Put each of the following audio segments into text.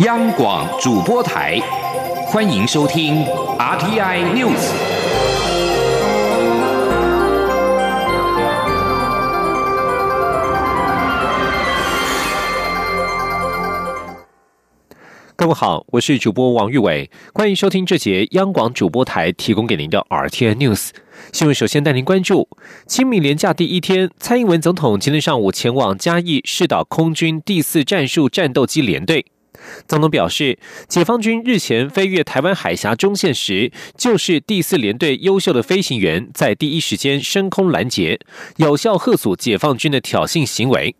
央广主播台，欢迎收听 RTI News。各位好，我是主播王玉伟，欢迎收听这节央广主播台提供给您的 RTI News 新闻。首先带您关注清明连假第一天，蔡英文总统今天上午前往嘉义市岛空军第四战术战斗机联队。总统表示，解放军日前飞越台湾海峡中线时，就是第四联队优秀的飞行员在第一时间升空拦截，有效吓阻解放军的挑衅行为。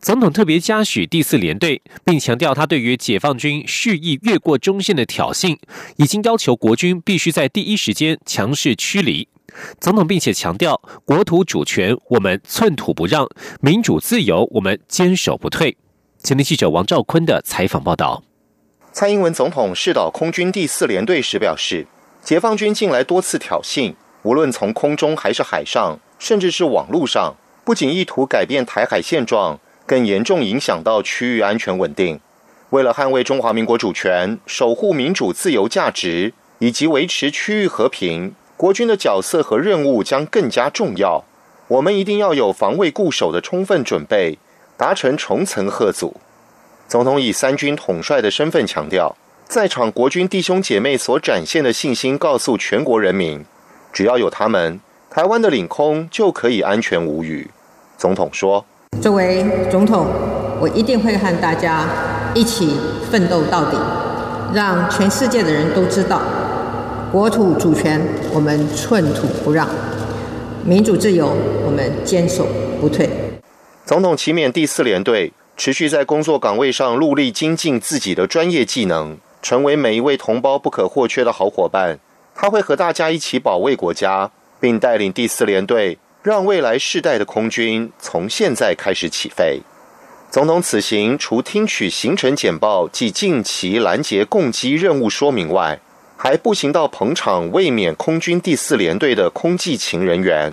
总统特别嘉许第四联队，并强调他对于解放军蓄意越过中线的挑衅，已经要求国军必须在第一时间强势驱离。总统并且强调，国土主权我们寸土不让，民主自由我们坚守不退。前天记者王兆坤的采访报道。蔡英文总统视导空军第四联队时表示，解放军近来多次挑衅，无论从空中还是海上，甚至是网络上，不仅意图改变台海现状，更严重影响到区域安全稳定。为了捍卫中华民国主权、守护民主自由价值以及维持区域和平，国军的角色和任务将更加重要。我们一定要有防卫固守的充分准备。达成重层贺阻。总统以三军统帅的身份强调，在场国军弟兄姐妹所展现的信心，告诉全国人民，只要有他们，台湾的领空就可以安全无虞。总统说：“作为总统，我一定会和大家一起奋斗到底，让全世界的人都知道，国土主权我们寸土不让，民主自由我们坚守不退。”总统启勉第四联队持续在工作岗位上努力精进自己的专业技能，成为每一位同胞不可或缺的好伙伴。他会和大家一起保卫国家，并带领第四联队，让未来世代的空军从现在开始起飞。总统此行除听取行程简报及近期拦截攻击任务说明外，还步行到捧场卫冕空军第四联队的空技勤人员。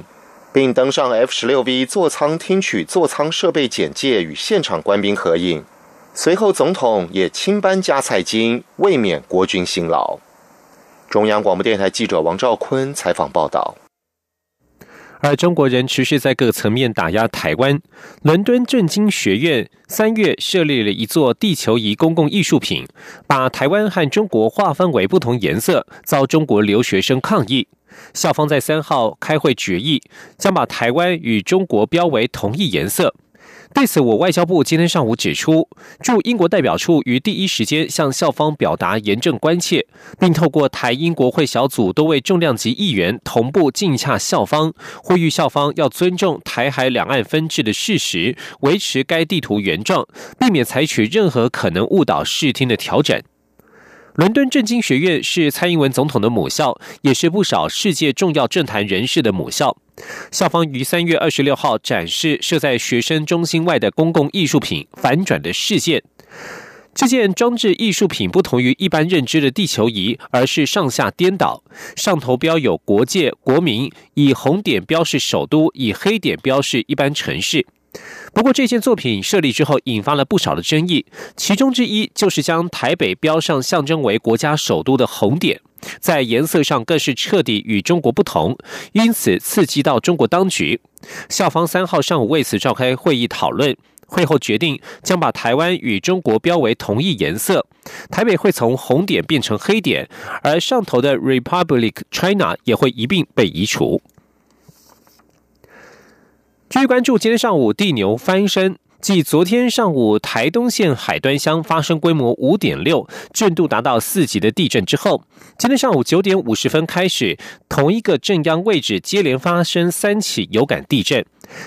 并登上 F 十六 V 座舱，听取座舱设备简介与现场官兵合影。随后，总统也亲颁加菜金，慰勉国军辛劳。中央广播电台记者王兆坤采访报道。而中国人持续在各层面打压台湾。伦敦政经学院三月设立了一座地球仪公共艺术品，把台湾和中国划分为不同颜色，遭中国留学生抗议。校方在三号开会决议，将把台湾与中国标为同一颜色。对此，我外交部今天上午指出，驻英国代表处于第一时间向校方表达严正关切，并透过台英国会小组多位重量级议员同步进洽校方，呼吁校方要尊重台海两岸分治的事实，维持该地图原状，避免采取任何可能误导视听的调整。伦敦政经学院是蔡英文总统的母校，也是不少世界重要政坛人士的母校。校方于三月二十六号展示设在学生中心外的公共艺术品《反转的事件》。这件装置艺术品不同于一般认知的地球仪，而是上下颠倒，上头标有国界、国名，以红点标示首都，以黑点标示一般城市。不过，这件作品设立之后，引发了不少的争议。其中之一就是将台北标上象征为国家首都的红点，在颜色上更是彻底与中国不同，因此刺激到中国当局。校方三号上午为此召开会议讨论，会后决定将把台湾与中国标为同一颜色，台北会从红点变成黑点，而上头的 Republic China 也会一并被移除。继续关注，今天上午地牛翻身，继昨天上午台东县海端乡发生规模五点六、震度达到四级的地震之后，今天上午九点五十分开始，同一个震央位置接连发生三起有感地震，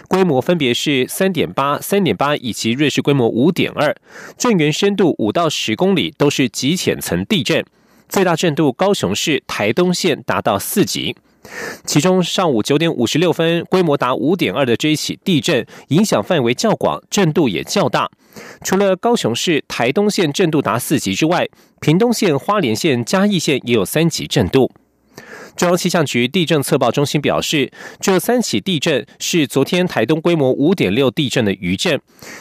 规模分别是三点八、三点八以及瑞士规模五点二，震源深度五到十公里，都是极浅层地震，最大震度高雄市台东县达到四级。其中，上午九点五十六分，规模达五点二的这一起地震，影响范围较广，震度也较大。除了高雄市、台东县震度达四级之外，屏东县、花莲县、嘉义县也有三级震度。中央气象局地震测报中心表示，这三起地震是昨天台东规模五点六地震的余震，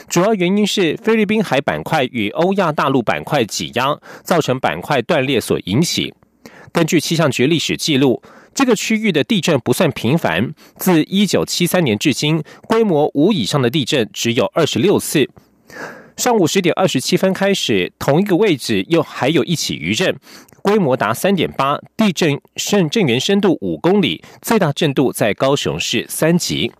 主要原因是菲律宾海板块与欧亚大陆板块挤压，造成板块断裂所引起。根据气象局历史记录，这个区域的地震不算频繁，自一九七三年至今，规模五以上的地震只有二十六次。上午十点二十七分开始，同一个位置又还有一起余震。规模达三点八，地震震震源深度五公里，最大震度在高雄市三级。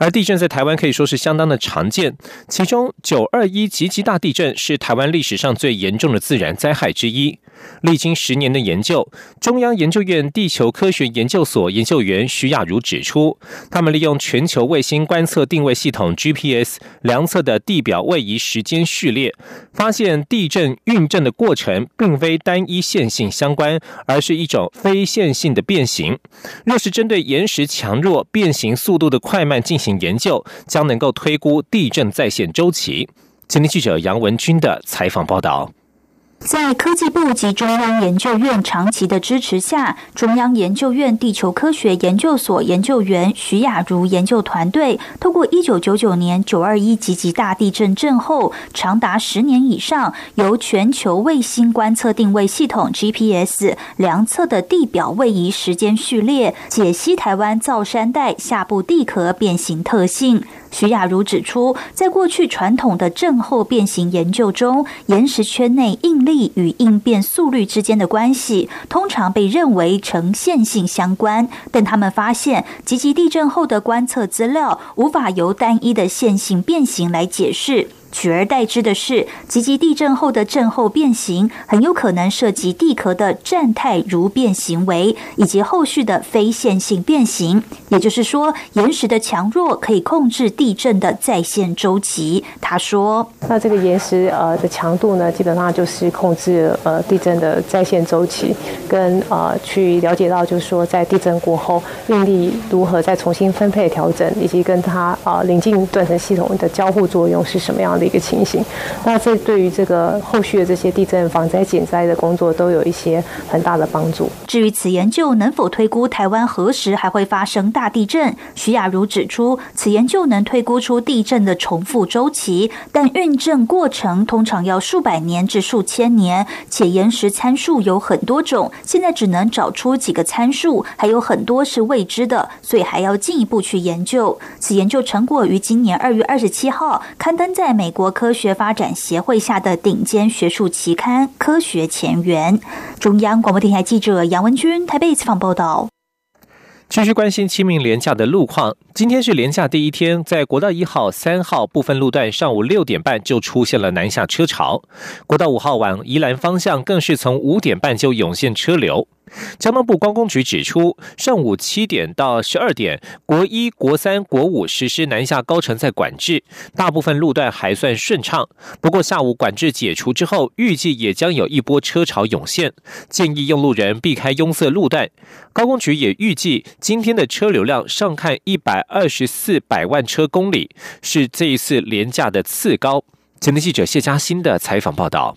而地震在台湾可以说是相当的常见，其中九二一级级大地震是台湾历史上最严重的自然灾害之一。历经十年的研究，中央研究院地球科学研究所研究员徐雅茹指出，他们利用全球卫星观测定位系统 GPS 量测的地表位移时间序列，发现地震运震的过程并非单一线性相关，而是一种非线性的变形。若是针对岩石强弱、变形速度的快慢进行研究，将能够推估地震再现周期。今天记者杨文军的采访报道。在科技部及中央研究院长期的支持下，中央研究院地球科学研究所研究员徐雅茹研究团队，透过一九九九年九二一级级大地震震后长达十年以上，由全球卫星观测定位系统 GPS 量测的地表位移时间序列，解析台湾造山带下部地壳变形特性。徐雅茹指出，在过去传统的震后变形研究中，岩石圈内应力力与应变速率之间的关系，通常被认为呈线性相关。但他们发现，极其地震后的观测资料无法由单一的线性变形来解释。取而代之的是，积极地震后的震后变形很有可能涉及地壳的站态如变行为，以及后续的非线性变形。也就是说，岩石的强弱可以控制地震的在线周期。他说：“那这个岩石呃的强度呢，基本上就是控制呃地震的在线周期，跟呃去了解到就是说在地震过后应力如何再重新分配调整，以及跟它啊临近断层系统的交互作用是什么样的的一个情形，那这对于这个后续的这些地震防灾减灾的工作都有一些很大的帮助。至于此研究能否推估台湾何时还会发生大地震，徐雅茹指出，此研究能推估出地震的重复周期，但运震过程通常要数百年至数千年，且岩石参数有很多种，现在只能找出几个参数，还有很多是未知的，所以还要进一步去研究。此研究成果于今年二月二十七号刊登在美。国科学发展协会下的顶尖学术期刊《科学前沿》。中央广播电台记者杨文君台北采访报道。继续关心清明廉假的路况。今天是廉假第一天，在国道一号、三号部分路段，上午六点半就出现了南下车潮；国道五号往宜兰方向，更是从五点半就涌现车流。交通部观光局指出，上午七点到十二点，国一、国三、国五实施南下高承载管制，大部分路段还算顺畅。不过下午管制解除之后，预计也将有一波车潮涌现，建议用路人避开拥塞路段。高工局也预计，今天的车流量上看一百二十四百万车公里，是这一次廉价的次高。前天记者谢嘉欣的采访报道。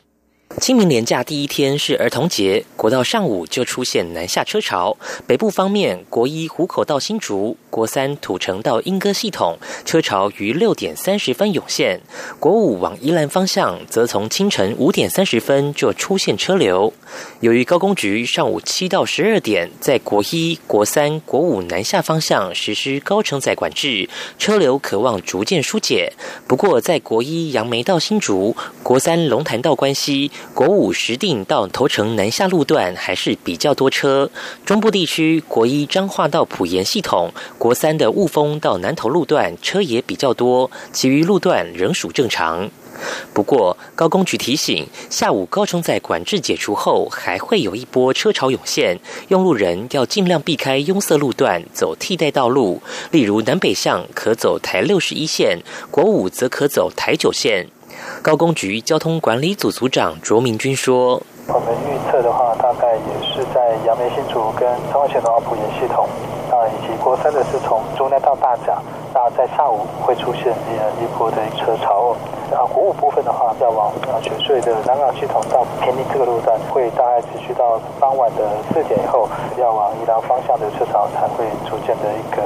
清明连假第一天是儿童节，国道上午就出现南下车潮。北部方面，国一湖口到新竹，国三土城到莺歌系统，车潮于六点三十分涌现；国五往宜兰方向，则从清晨五点三十分就出现车流。由于高工局上午七到十二点在国一、国三、国五南下方向实施高承载管制，车流可望逐渐疏解。不过，在国一杨梅到新竹，国三龙潭道关西。国五石定到头城南下路段还是比较多车，中部地区国一彰化到普盐系统，国三的雾峰到南头路段车也比较多，其余路段仍属正常。不过高工局提醒，下午高承载管制解除后，还会有一波车潮涌现，用路人要尽量避开拥塞路段，走替代道路，例如南北向可走台六十一线，国五则可走台九线。高工局交通管理组组长卓明军说：“我们预测的话，大概也是在阳明新竹跟彰化县的普盐系统，啊，以及国三的是从中南到大甲，在下午会出现一波的车潮。啊，国五部分的话，要往啊雪穗的南港系统到平林这个路段，会大概持续到傍晚的四点以后，要往宜兰方向的车潮才会逐渐的一个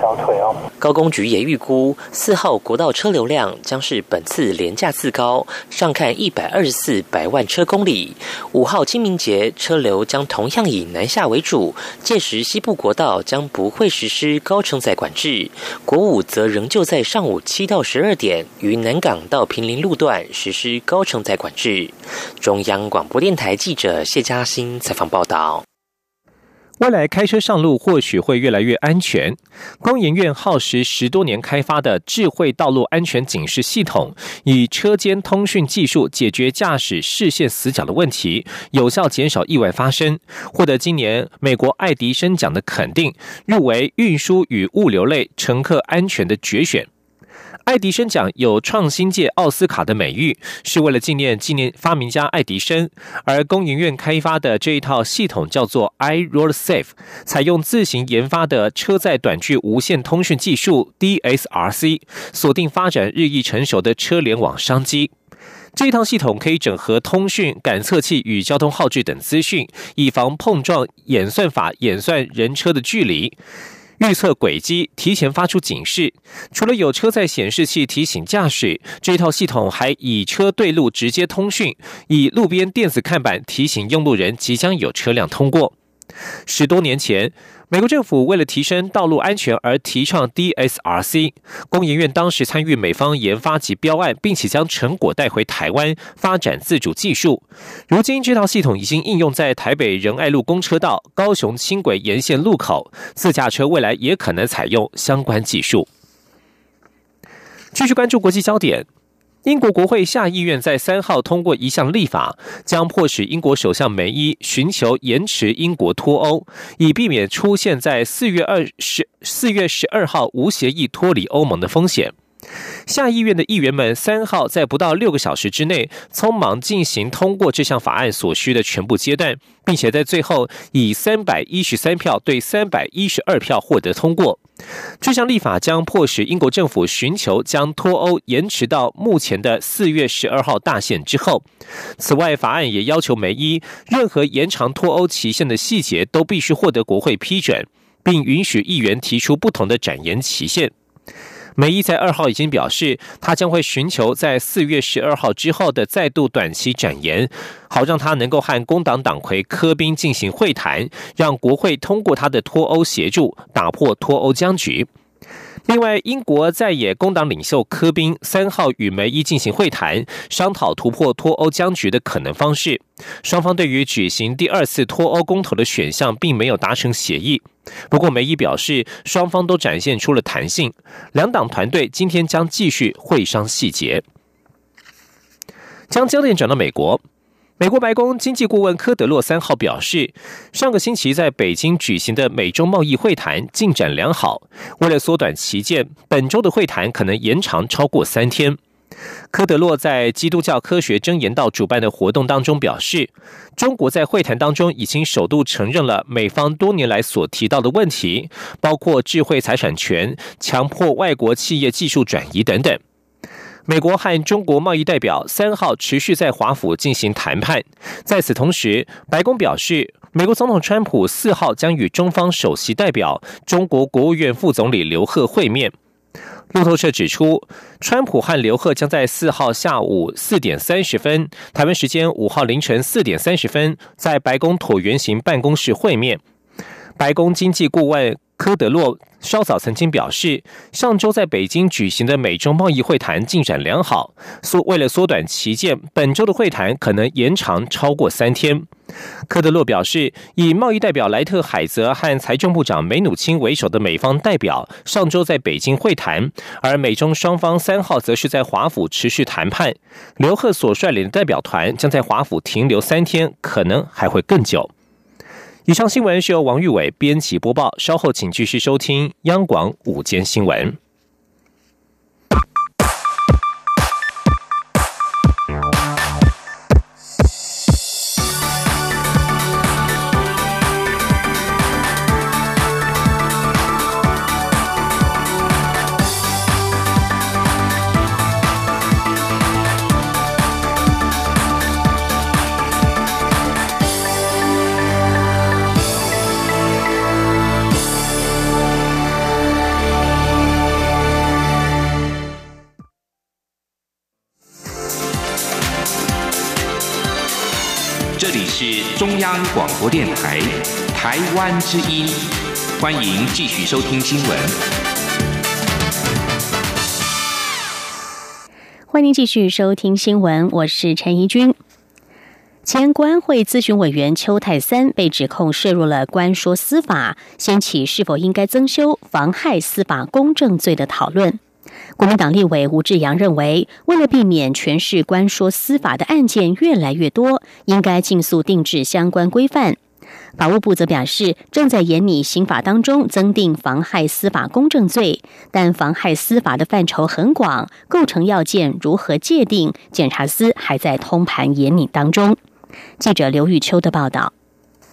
消退哦。高工局也预估，四号国道车流量将是本次廉价次高，上看一百二十四百万车公里。五号清明节车流将同样以南下为主，届时西部国道将不会实施高承载管制，国五则仍旧在上午七到十二点于南港到平林路段实施高承载管制。中央广播电台记者谢嘉欣采访报道。未来开车上路或许会越来越安全。工研院耗时十多年开发的智慧道路安全警示系统，以车间通讯技术解决驾驶视线死角的问题，有效减少意外发生，获得今年美国爱迪生奖的肯定，入围运输与物流类乘客安全的决选。爱迪生奖有创新界奥斯卡的美誉，是为了纪念纪念发明家爱迪生。而工研院开发的这一套系统叫做 iRoadSafe，采用自行研发的车载短距无线通讯技术 DSRC，锁定发展日益成熟的车联网商机。这套系统可以整合通讯感测器与交通号志等资讯，以防碰撞演算法演算人车的距离。预测轨迹，提前发出警示。除了有车载显示器提醒驾驶，这套系统还以车对路直接通讯，以路边电子看板提醒用路人即将有车辆通过。十多年前。美国政府为了提升道路安全而提倡 DSRC，工研院当时参与美方研发及标案，并且将成果带回台湾发展自主技术。如今这套系统已经应用在台北仁爱路公车道、高雄轻轨沿线路口，自驾车未来也可能采用相关技术。继续关注国际焦点。英国国会下议院在三号通过一项立法，将迫使英国首相梅伊寻求延迟英国脱欧，以避免出现在四月二十四月十二号无协议脱离欧盟的风险。下议院的议员们三号在不到六个小时之内，匆忙进行通过这项法案所需的全部阶段，并且在最后以三百一十三票对三百一十二票获得通过。这项立法将迫使英国政府寻求将脱欧延迟到目前的四月十二号大限之后。此外，法案也要求梅伊，任何延长脱欧期限的细节都必须获得国会批准，并允许议员提出不同的展延期限。梅伊在二号已经表示，他将会寻求在四月十二号之后的再度短期展延，好让他能够和工党党魁科宾进行会谈，让国会通过他的脱欧协助，打破脱欧僵局。另外，英国在野工党领袖科宾三号与梅伊进行会谈，商讨突破脱欧僵局的可能方式。双方对于举行第二次脱欧公投的选项并没有达成协议。不过，梅伊表示，双方都展现出了弹性。两党团队今天将继续会商细节。将焦点转到美国。美国白宫经济顾问科德洛三号表示，上个星期在北京举行的美中贸易会谈进展良好。为了缩短期间，本周的会谈可能延长超过三天。科德洛在基督教科学箴言道主办的活动当中表示，中国在会谈当中已经首度承认了美方多年来所提到的问题，包括智慧财产权、强迫外国企业技术转移等等。美国和中国贸易代表三号持续在华府进行谈判。在此同时，白宫表示，美国总统川普四号将与中方首席代表中国国务院副总理刘鹤会面。路透社指出，川普和刘鹤将在四号下午四点三十分（台湾时间五号凌晨四点三十分）在白宫椭圆形办公室会面。白宫经济顾问。科德洛稍早曾经表示，上周在北京举行的美中贸易会谈进展良好。缩为了缩短期间，本周的会谈可能延长超过三天。科德洛表示，以贸易代表莱特海泽和财政部长梅努钦为首的美方代表上周在北京会谈，而美中双方三号则是在华府持续谈判。刘鹤所率领的代表团将在华府停留三天，可能还会更久。以上新闻是由王玉伟编辑播报，稍后请继续收听央广午间新闻。是中央广播电台台湾之音，欢迎继续收听新闻。欢迎继续收听新闻，我是陈怡君。前国安会咨询委员邱泰三被指控涉入了官说司法，掀起是否应该增修妨害司法公正罪的讨论。国民党立委吴志阳认为，为了避免全市官说司法的案件越来越多，应该尽速定制相关规范。法务部则表示，正在研拟刑法当中增订妨害司法公正罪，但妨害司法的范畴很广，构成要件如何界定，检察司还在通盘研拟当中。记者刘玉秋的报道。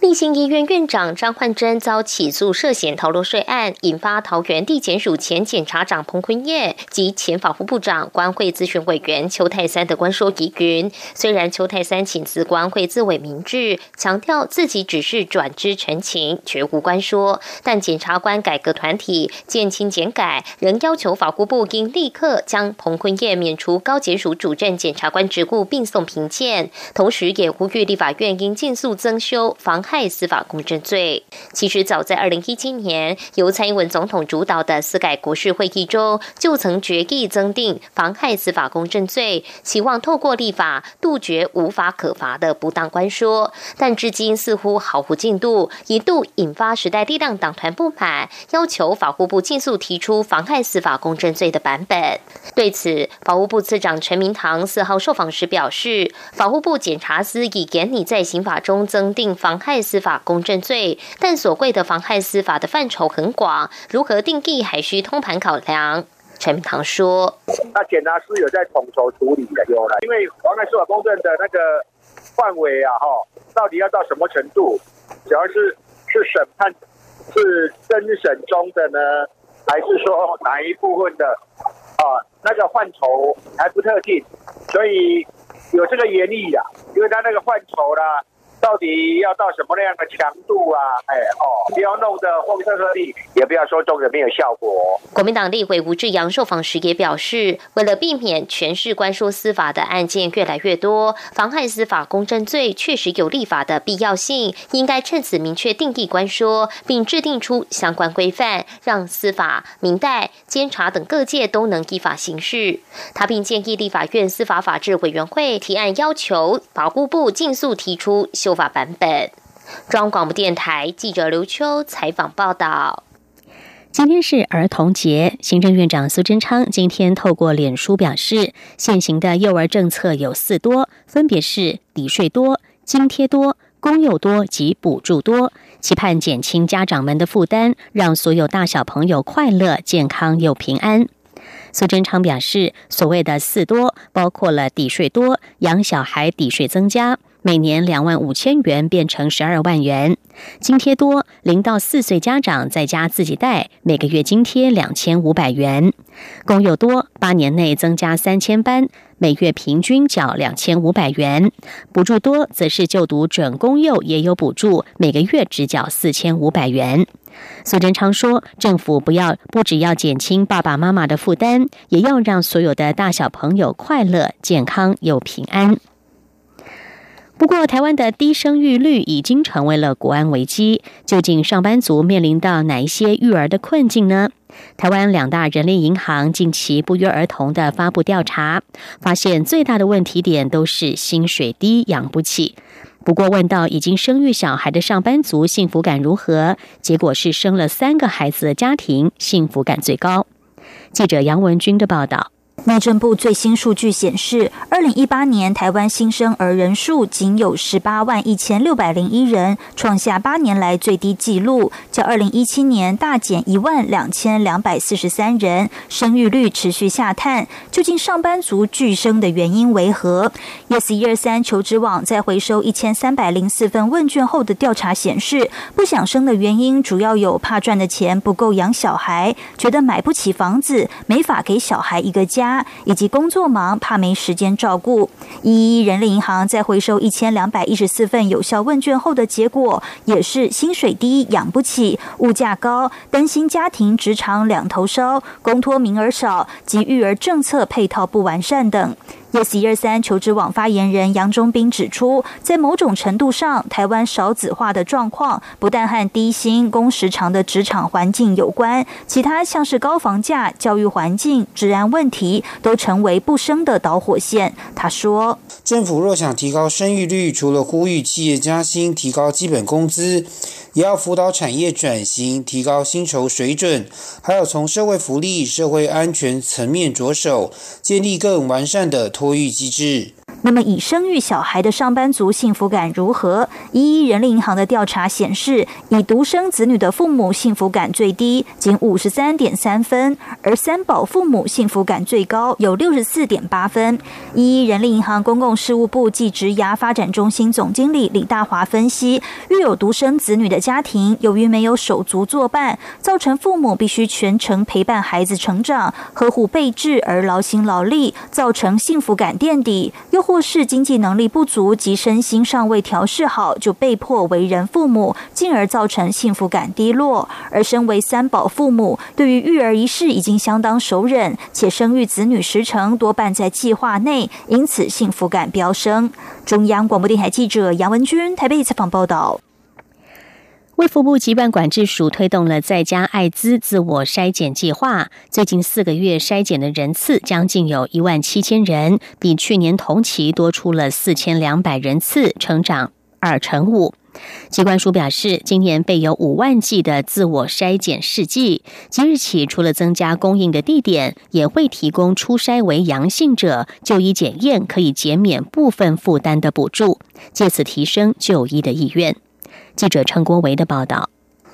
立新医院院长张焕珍遭起诉涉嫌逃漏税案，引发桃园地检署前检察长彭坤业及前法务部长关会咨询委员邱泰三的官说疑云。虽然邱泰三请辞关会自委明志，强调自己只是转知陈情，绝无官说，但检察官改革团体建清检改，仍要求法务部应立刻将彭坤业免除高检署主任检察官职务，并送评鉴。同时，也呼吁立法院应尽速增修防。害司法公正罪，其实早在二零一七年，由蔡英文总统主导的司改国事会议中，就曾决议增订妨害司法公正罪，期望透过立法杜绝无法可罚的不当官说。但至今似乎毫无进度，一度引发时代力量党团不满，要求法务部尽速提出妨害司法公正罪的版本。对此，法务部次长陈明堂四号受访时表示，法务部检察司已严拟在刑法中增订妨害。司法公正罪，但所谓的妨害司法的范畴很广，如何定义还需通盘考量。陈明堂说：“那检察司有在统筹处理的，有了，因为妨害司法公正的那个范围啊，哈，到底要到什么程度？主要是是审判是侦审中的呢，还是说哪一部分的啊？那个范畴还不特定，所以有这个严厉呀，因为他那个范畴啦。”到底要到什么样的强度啊？哎哦，不要弄得风声鹤唳，也不要说做的没有效果。国民党立委吴志阳受访时也表示，为了避免全市官说司法的案件越来越多，妨害司法公正罪确实有立法的必要性，应该趁此明确定义官说，并制定出相关规范，让司法、民代、监察等各界都能依法行事。他并建议立法院司法法制委员会提案，要求法务部尽速提出。修法版本。中央广播电台记者刘秋采访报道。今天是儿童节，行政院长苏贞昌今天透过脸书表示，现行的幼儿政策有四多，分别是抵税多、津贴多、公幼多及补助多，期盼减轻家长们的负担，让所有大小朋友快乐、健康又平安。苏贞昌表示，所谓的四多，包括了抵税多、养小孩抵税增加。每年两万五千元变成十二万元，津贴多，零到四岁家长在家自己带，每个月津贴两千五百元；公幼多，八年内增加三千班，每月平均缴两千五百元；补助多，则是就读准公幼也有补助，每个月只缴四千五百元。苏贞昌说，政府不要不只要减轻爸爸妈妈的负担，也要让所有的大小朋友快乐、健康又平安。不过，台湾的低生育率已经成为了国安危机。究竟上班族面临到哪一些育儿的困境呢？台湾两大人力银行近期不约而同的发布调查，发现最大的问题点都是薪水低、养不起。不过，问到已经生育小孩的上班族幸福感如何，结果是生了三个孩子的家庭幸福感最高。记者杨文军的报道。内政部最新数据显示，二零一八年台湾新生儿人数仅有十八万一千六百零一人，创下八年来最低纪录，较二零一七年大减一万两千两百四十三人，生育率持续下探。究竟上班族拒生的原因为何？Yes 一二三求职网在回收一千三百零四份问卷后的调查显示，不想生的原因主要有怕赚的钱不够养小孩，觉得买不起房子，没法给小孩一个家。以及工作忙，怕没时间照顾。一人力银行在回收一千两百一十四份有效问卷后的结果，也是薪水低、养不起，物价高，担心家庭职场两头烧，公托名额少及育儿政策配套不完善等。Yes 一二三求职网发言人杨忠斌指出，在某种程度上，台湾少子化的状况不但和低薪、工时长的职场环境有关，其他像是高房价、教育环境、治安问题，都成为不生的导火线。他说：“政府若想提高生育率，除了呼吁企业加薪、提高基本工资，也要辅导产业转型、提高薪酬水准，还要从社会福利、社会安全层面着手，建立更完善的。”托育机制。那么，已生育小孩的上班族幸福感如何？一一人力银行的调查显示，已独生子女的父母幸福感最低，仅五十三点三分；而三宝父母幸福感最高，有六十四点八分。一一人力银行公共事务部暨职涯发展中心总经理李大华分析，育有独生子女的家庭，由于没有手足作伴，造成父母必须全程陪伴孩子成长，呵护备至而劳心劳力，造成幸福感垫底。或是经济能力不足及身心尚未调试好，就被迫为人父母，进而造成幸福感低落。而身为三宝父母，对于育儿一事已经相当熟忍，且生育子女时程多半在计划内，因此幸福感飙升。中央广播电台记者杨文君台北采访报道。卫福部疾病管制署推动了在家艾滋自我筛检计划，最近四个月筛检的人次将近有一万七千人，比去年同期多出了四千两百人次，成长二成五。机关署表示，今年备有五万剂的自我筛检试剂，即日起除了增加供应的地点，也会提供初筛为阳性者就医检验可以减免部分负担的补助，借此提升就医的意愿。记者陈国维的报道。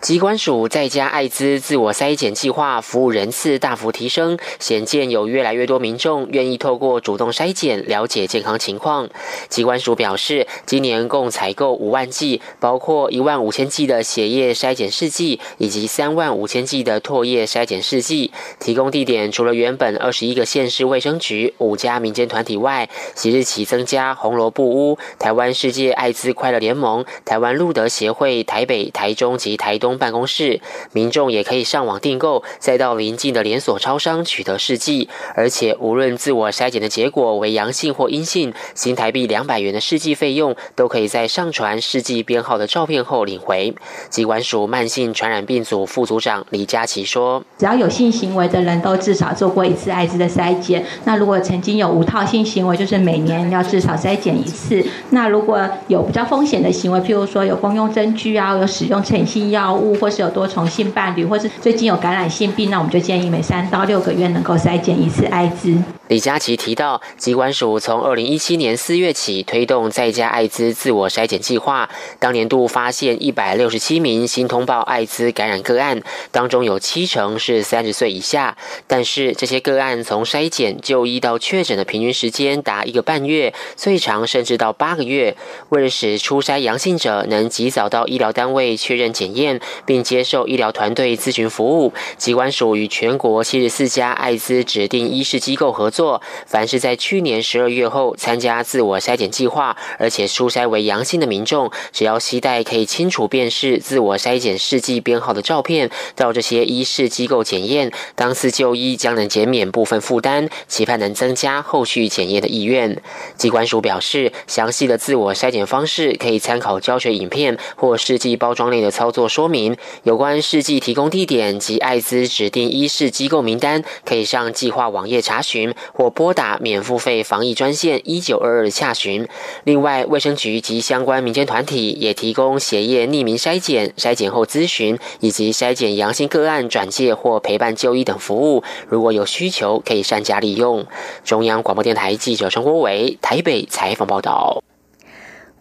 机关署在家艾滋自我筛检计划服务人次大幅提升，显见有越来越多民众愿意透过主动筛检了解健康情况。机关署表示，今年共采购五万剂，包括一万五千剂的血液筛检试剂以及三万五千剂的唾液筛检试剂。提供地点除了原本二十一个县市卫生局、五家民间团体外，即日起增加红萝卜屋、台湾世界艾滋快乐联盟、台湾路德协会台北、台中及台东。办公室，民众也可以上网订购，再到邻近的连锁超商取得试剂。而且，无论自我筛检的结果为阳性或阴性，新台币两百元的试剂费用，都可以在上传试剂编号的照片后领回。机关署慢性传染病组副组长李佳琪说：“只要有性行为的人都至少做过一次艾滋的筛检。那如果曾经有无套性行为，就是每年要至少筛检一次。那如果有比较风险的行为，譬如说有公用针具啊，有使用成瘾性药物。”或是有多重性伴侣，或是最近有感染性病，那我们就建议每三到六个月能够筛检一次艾滋。李佳琦提到，机关署从二零一七年四月起推动在家艾滋自我筛检计划，当年度发现一百六十七名新通报艾滋感染个案，当中有七成是三十岁以下。但是这些个案从筛检就医到确诊的平均时间达一个半月，最长甚至到八个月。为了使初筛阳性者能及早到医疗单位确认检验。并接受医疗团队咨询服务。机关署与全国七十四家艾滋指定医事机构合作，凡是在去年十二月后参加自我筛检计划，而且初筛为阳性的民众，只要携带可以清楚辨识自我筛检试剂编号的照片，到这些医事机构检验，当次就医将能减免部分负担，期盼能增加后续检验的意愿。机关署表示，详细的自我筛检方式可以参考教学影片或试剂包装内的操作说明。有关试剂提供地点及艾滋指定医事机构名单，可以上计划网页查询，或拨打免付费防疫专线一九二二下询。另外，卫生局及相关民间团体也提供血液匿名筛检、筛检后咨询，以及筛检阳性个案转介或陪伴就医等服务。如果有需求，可以善加利用。中央广播电台记者陈国伟台北采访报道。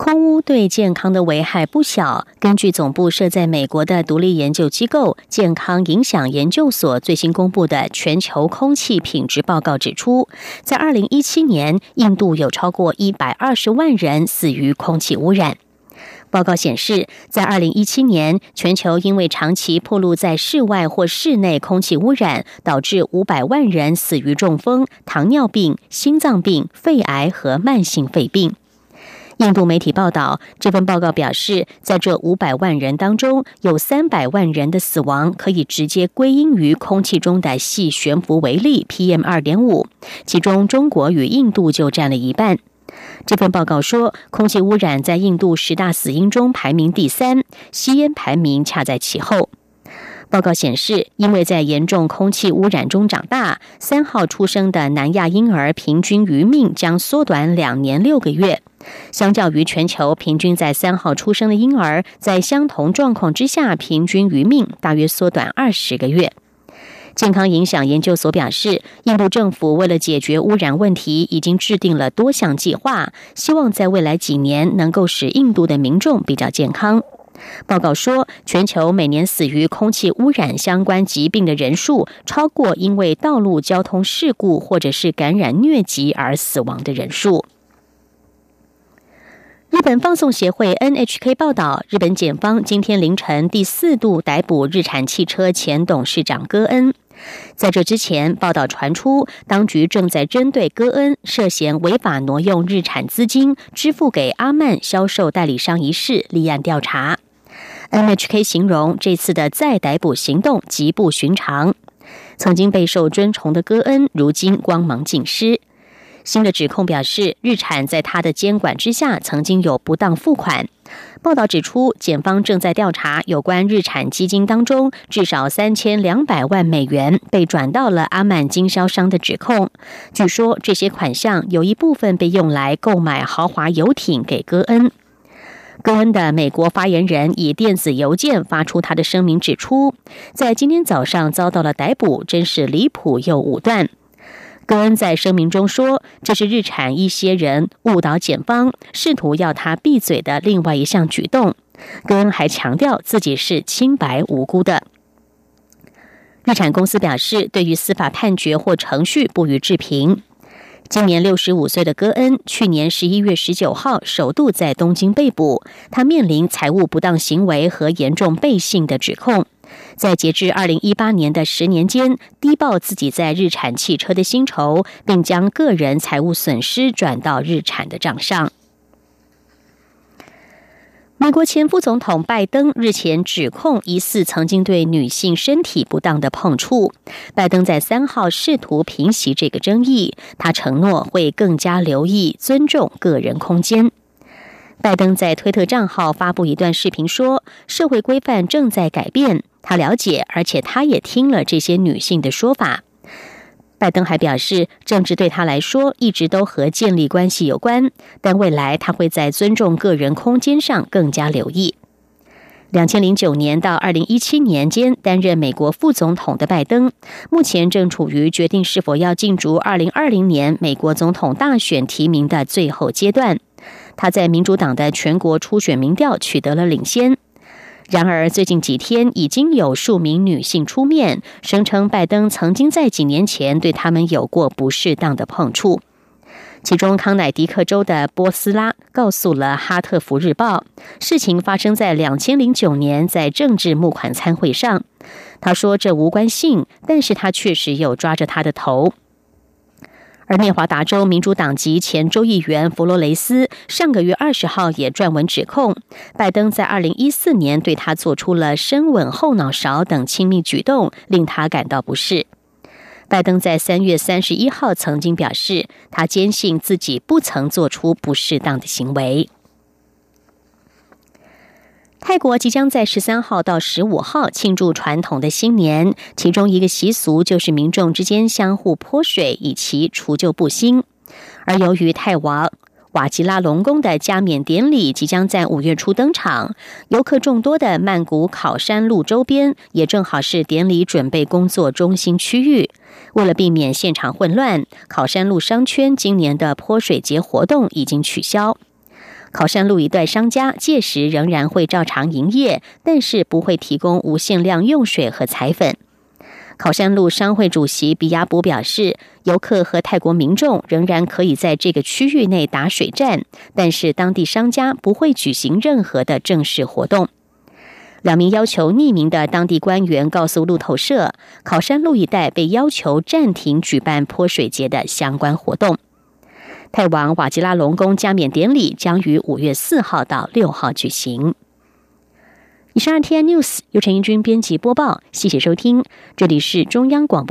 空污对健康的危害不小。根据总部设在美国的独立研究机构健康影响研究所最新公布的全球空气品质报告指出，在二零一七年，印度有超过一百二十万人死于空气污染。报告显示，在二零一七年，全球因为长期暴露在室外或室内空气污染，导致五百万人死于中风、糖尿病、心脏病、肺癌和慢性肺病。印度媒体报道，这份报告表示，在这五百万人当中，有三百万人的死亡可以直接归因于空气中的细悬浮微粒 （PM 二点五），其中中国与印度就占了一半。这份报告说，空气污染在印度十大死因中排名第三，吸烟排名恰在其后。报告显示，因为在严重空气污染中长大，三号出生的南亚婴儿平均余命将缩短两年六个月。相较于全球平均在三号出生的婴儿，在相同状况之下，平均余命大约缩短二十个月。健康影响研究所表示，印度政府为了解决污染问题，已经制定了多项计划，希望在未来几年能够使印度的民众比较健康。报告说，全球每年死于空气污染相关疾病的人数，超过因为道路交通事故或者是感染疟疾而死亡的人数。日本放送协会 NHK 报道，日本检方今天凌晨第四度逮捕日产汽车前董事长戈恩。在这之前，报道传出，当局正在针对戈恩涉嫌违法挪用日产资金支付给阿曼销售代理商一事立案调查。NHK 形容这次的再逮捕行动极不寻常。曾经备受尊崇的戈恩，如今光芒尽失。新的指控表示，日产在他的监管之下曾经有不当付款。报道指出，检方正在调查有关日产基金当中至少三千两百万美元被转到了阿曼经销商的指控。据说这些款项有一部分被用来购买豪华游艇给戈恩。戈恩的美国发言人以电子邮件发出他的声明，指出在今天早上遭到了逮捕，真是离谱又武断。戈恩在声明中说：“这是日产一些人误导检方，试图要他闭嘴的另外一项举动。”戈恩还强调自己是清白无辜的。日产公司表示，对于司法判决或程序不予置评。今年六十五岁的戈恩，去年十一月十九号首度在东京被捕，他面临财务不当行为和严重背信的指控。在截至二零一八年的十年间，低报自己在日产汽车的薪酬，并将个人财务损失转到日产的账上。美国前副总统拜登日前指控疑似曾经对女性身体不当的碰触。拜登在三号试图平息这个争议，他承诺会更加留意尊重个人空间。拜登在推特账号发布一段视频，说：“社会规范正在改变，他了解，而且他也听了这些女性的说法。”拜登还表示，政治对他来说一直都和建立关系有关，但未来他会在尊重个人空间上更加留意。两千零九年到二零一七年间担任美国副总统的拜登，目前正处于决定是否要竞逐二零二零年美国总统大选提名的最后阶段。他在民主党的全国初选民调取得了领先。然而，最近几天已经有数名女性出面声称，拜登曾经在几年前对他们有过不适当的碰触。其中，康乃狄克州的波斯拉告诉了《哈特福日报》，事情发生在两千零九年在政治募款参会上。他说这无关性，但是他确实有抓着他的头。而内华达州民主党籍前州议员弗罗雷斯上个月二十号也撰文指控，拜登在二零一四年对他做出了深吻后脑勺等亲密举动，令他感到不适。拜登在三月三十一号曾经表示，他坚信自己不曾做出不适当的行为。泰国即将在十三号到十五号庆祝传统的新年，其中一个习俗就是民众之间相互泼水，以祈除旧布新。而由于泰王瓦吉拉隆功的加冕典礼即将在五月初登场，游客众多的曼谷考山路周边也正好是典礼准备工作中心区域。为了避免现场混乱，考山路商圈今年的泼水节活动已经取消。考山路一带商家届时仍然会照常营业，但是不会提供无限量用水和彩粉。考山路商会主席比亚卜表示，游客和泰国民众仍然可以在这个区域内打水战，但是当地商家不会举行任何的正式活动。两名要求匿名的当地官员告诉路透社，考山路一带被要求暂停举办泼水节的相关活动。泰王瓦吉拉隆功加冕典礼将于五月四号到六号举行。以上 T N News 由陈英军编辑播报，谢谢收听，这里是中央广播。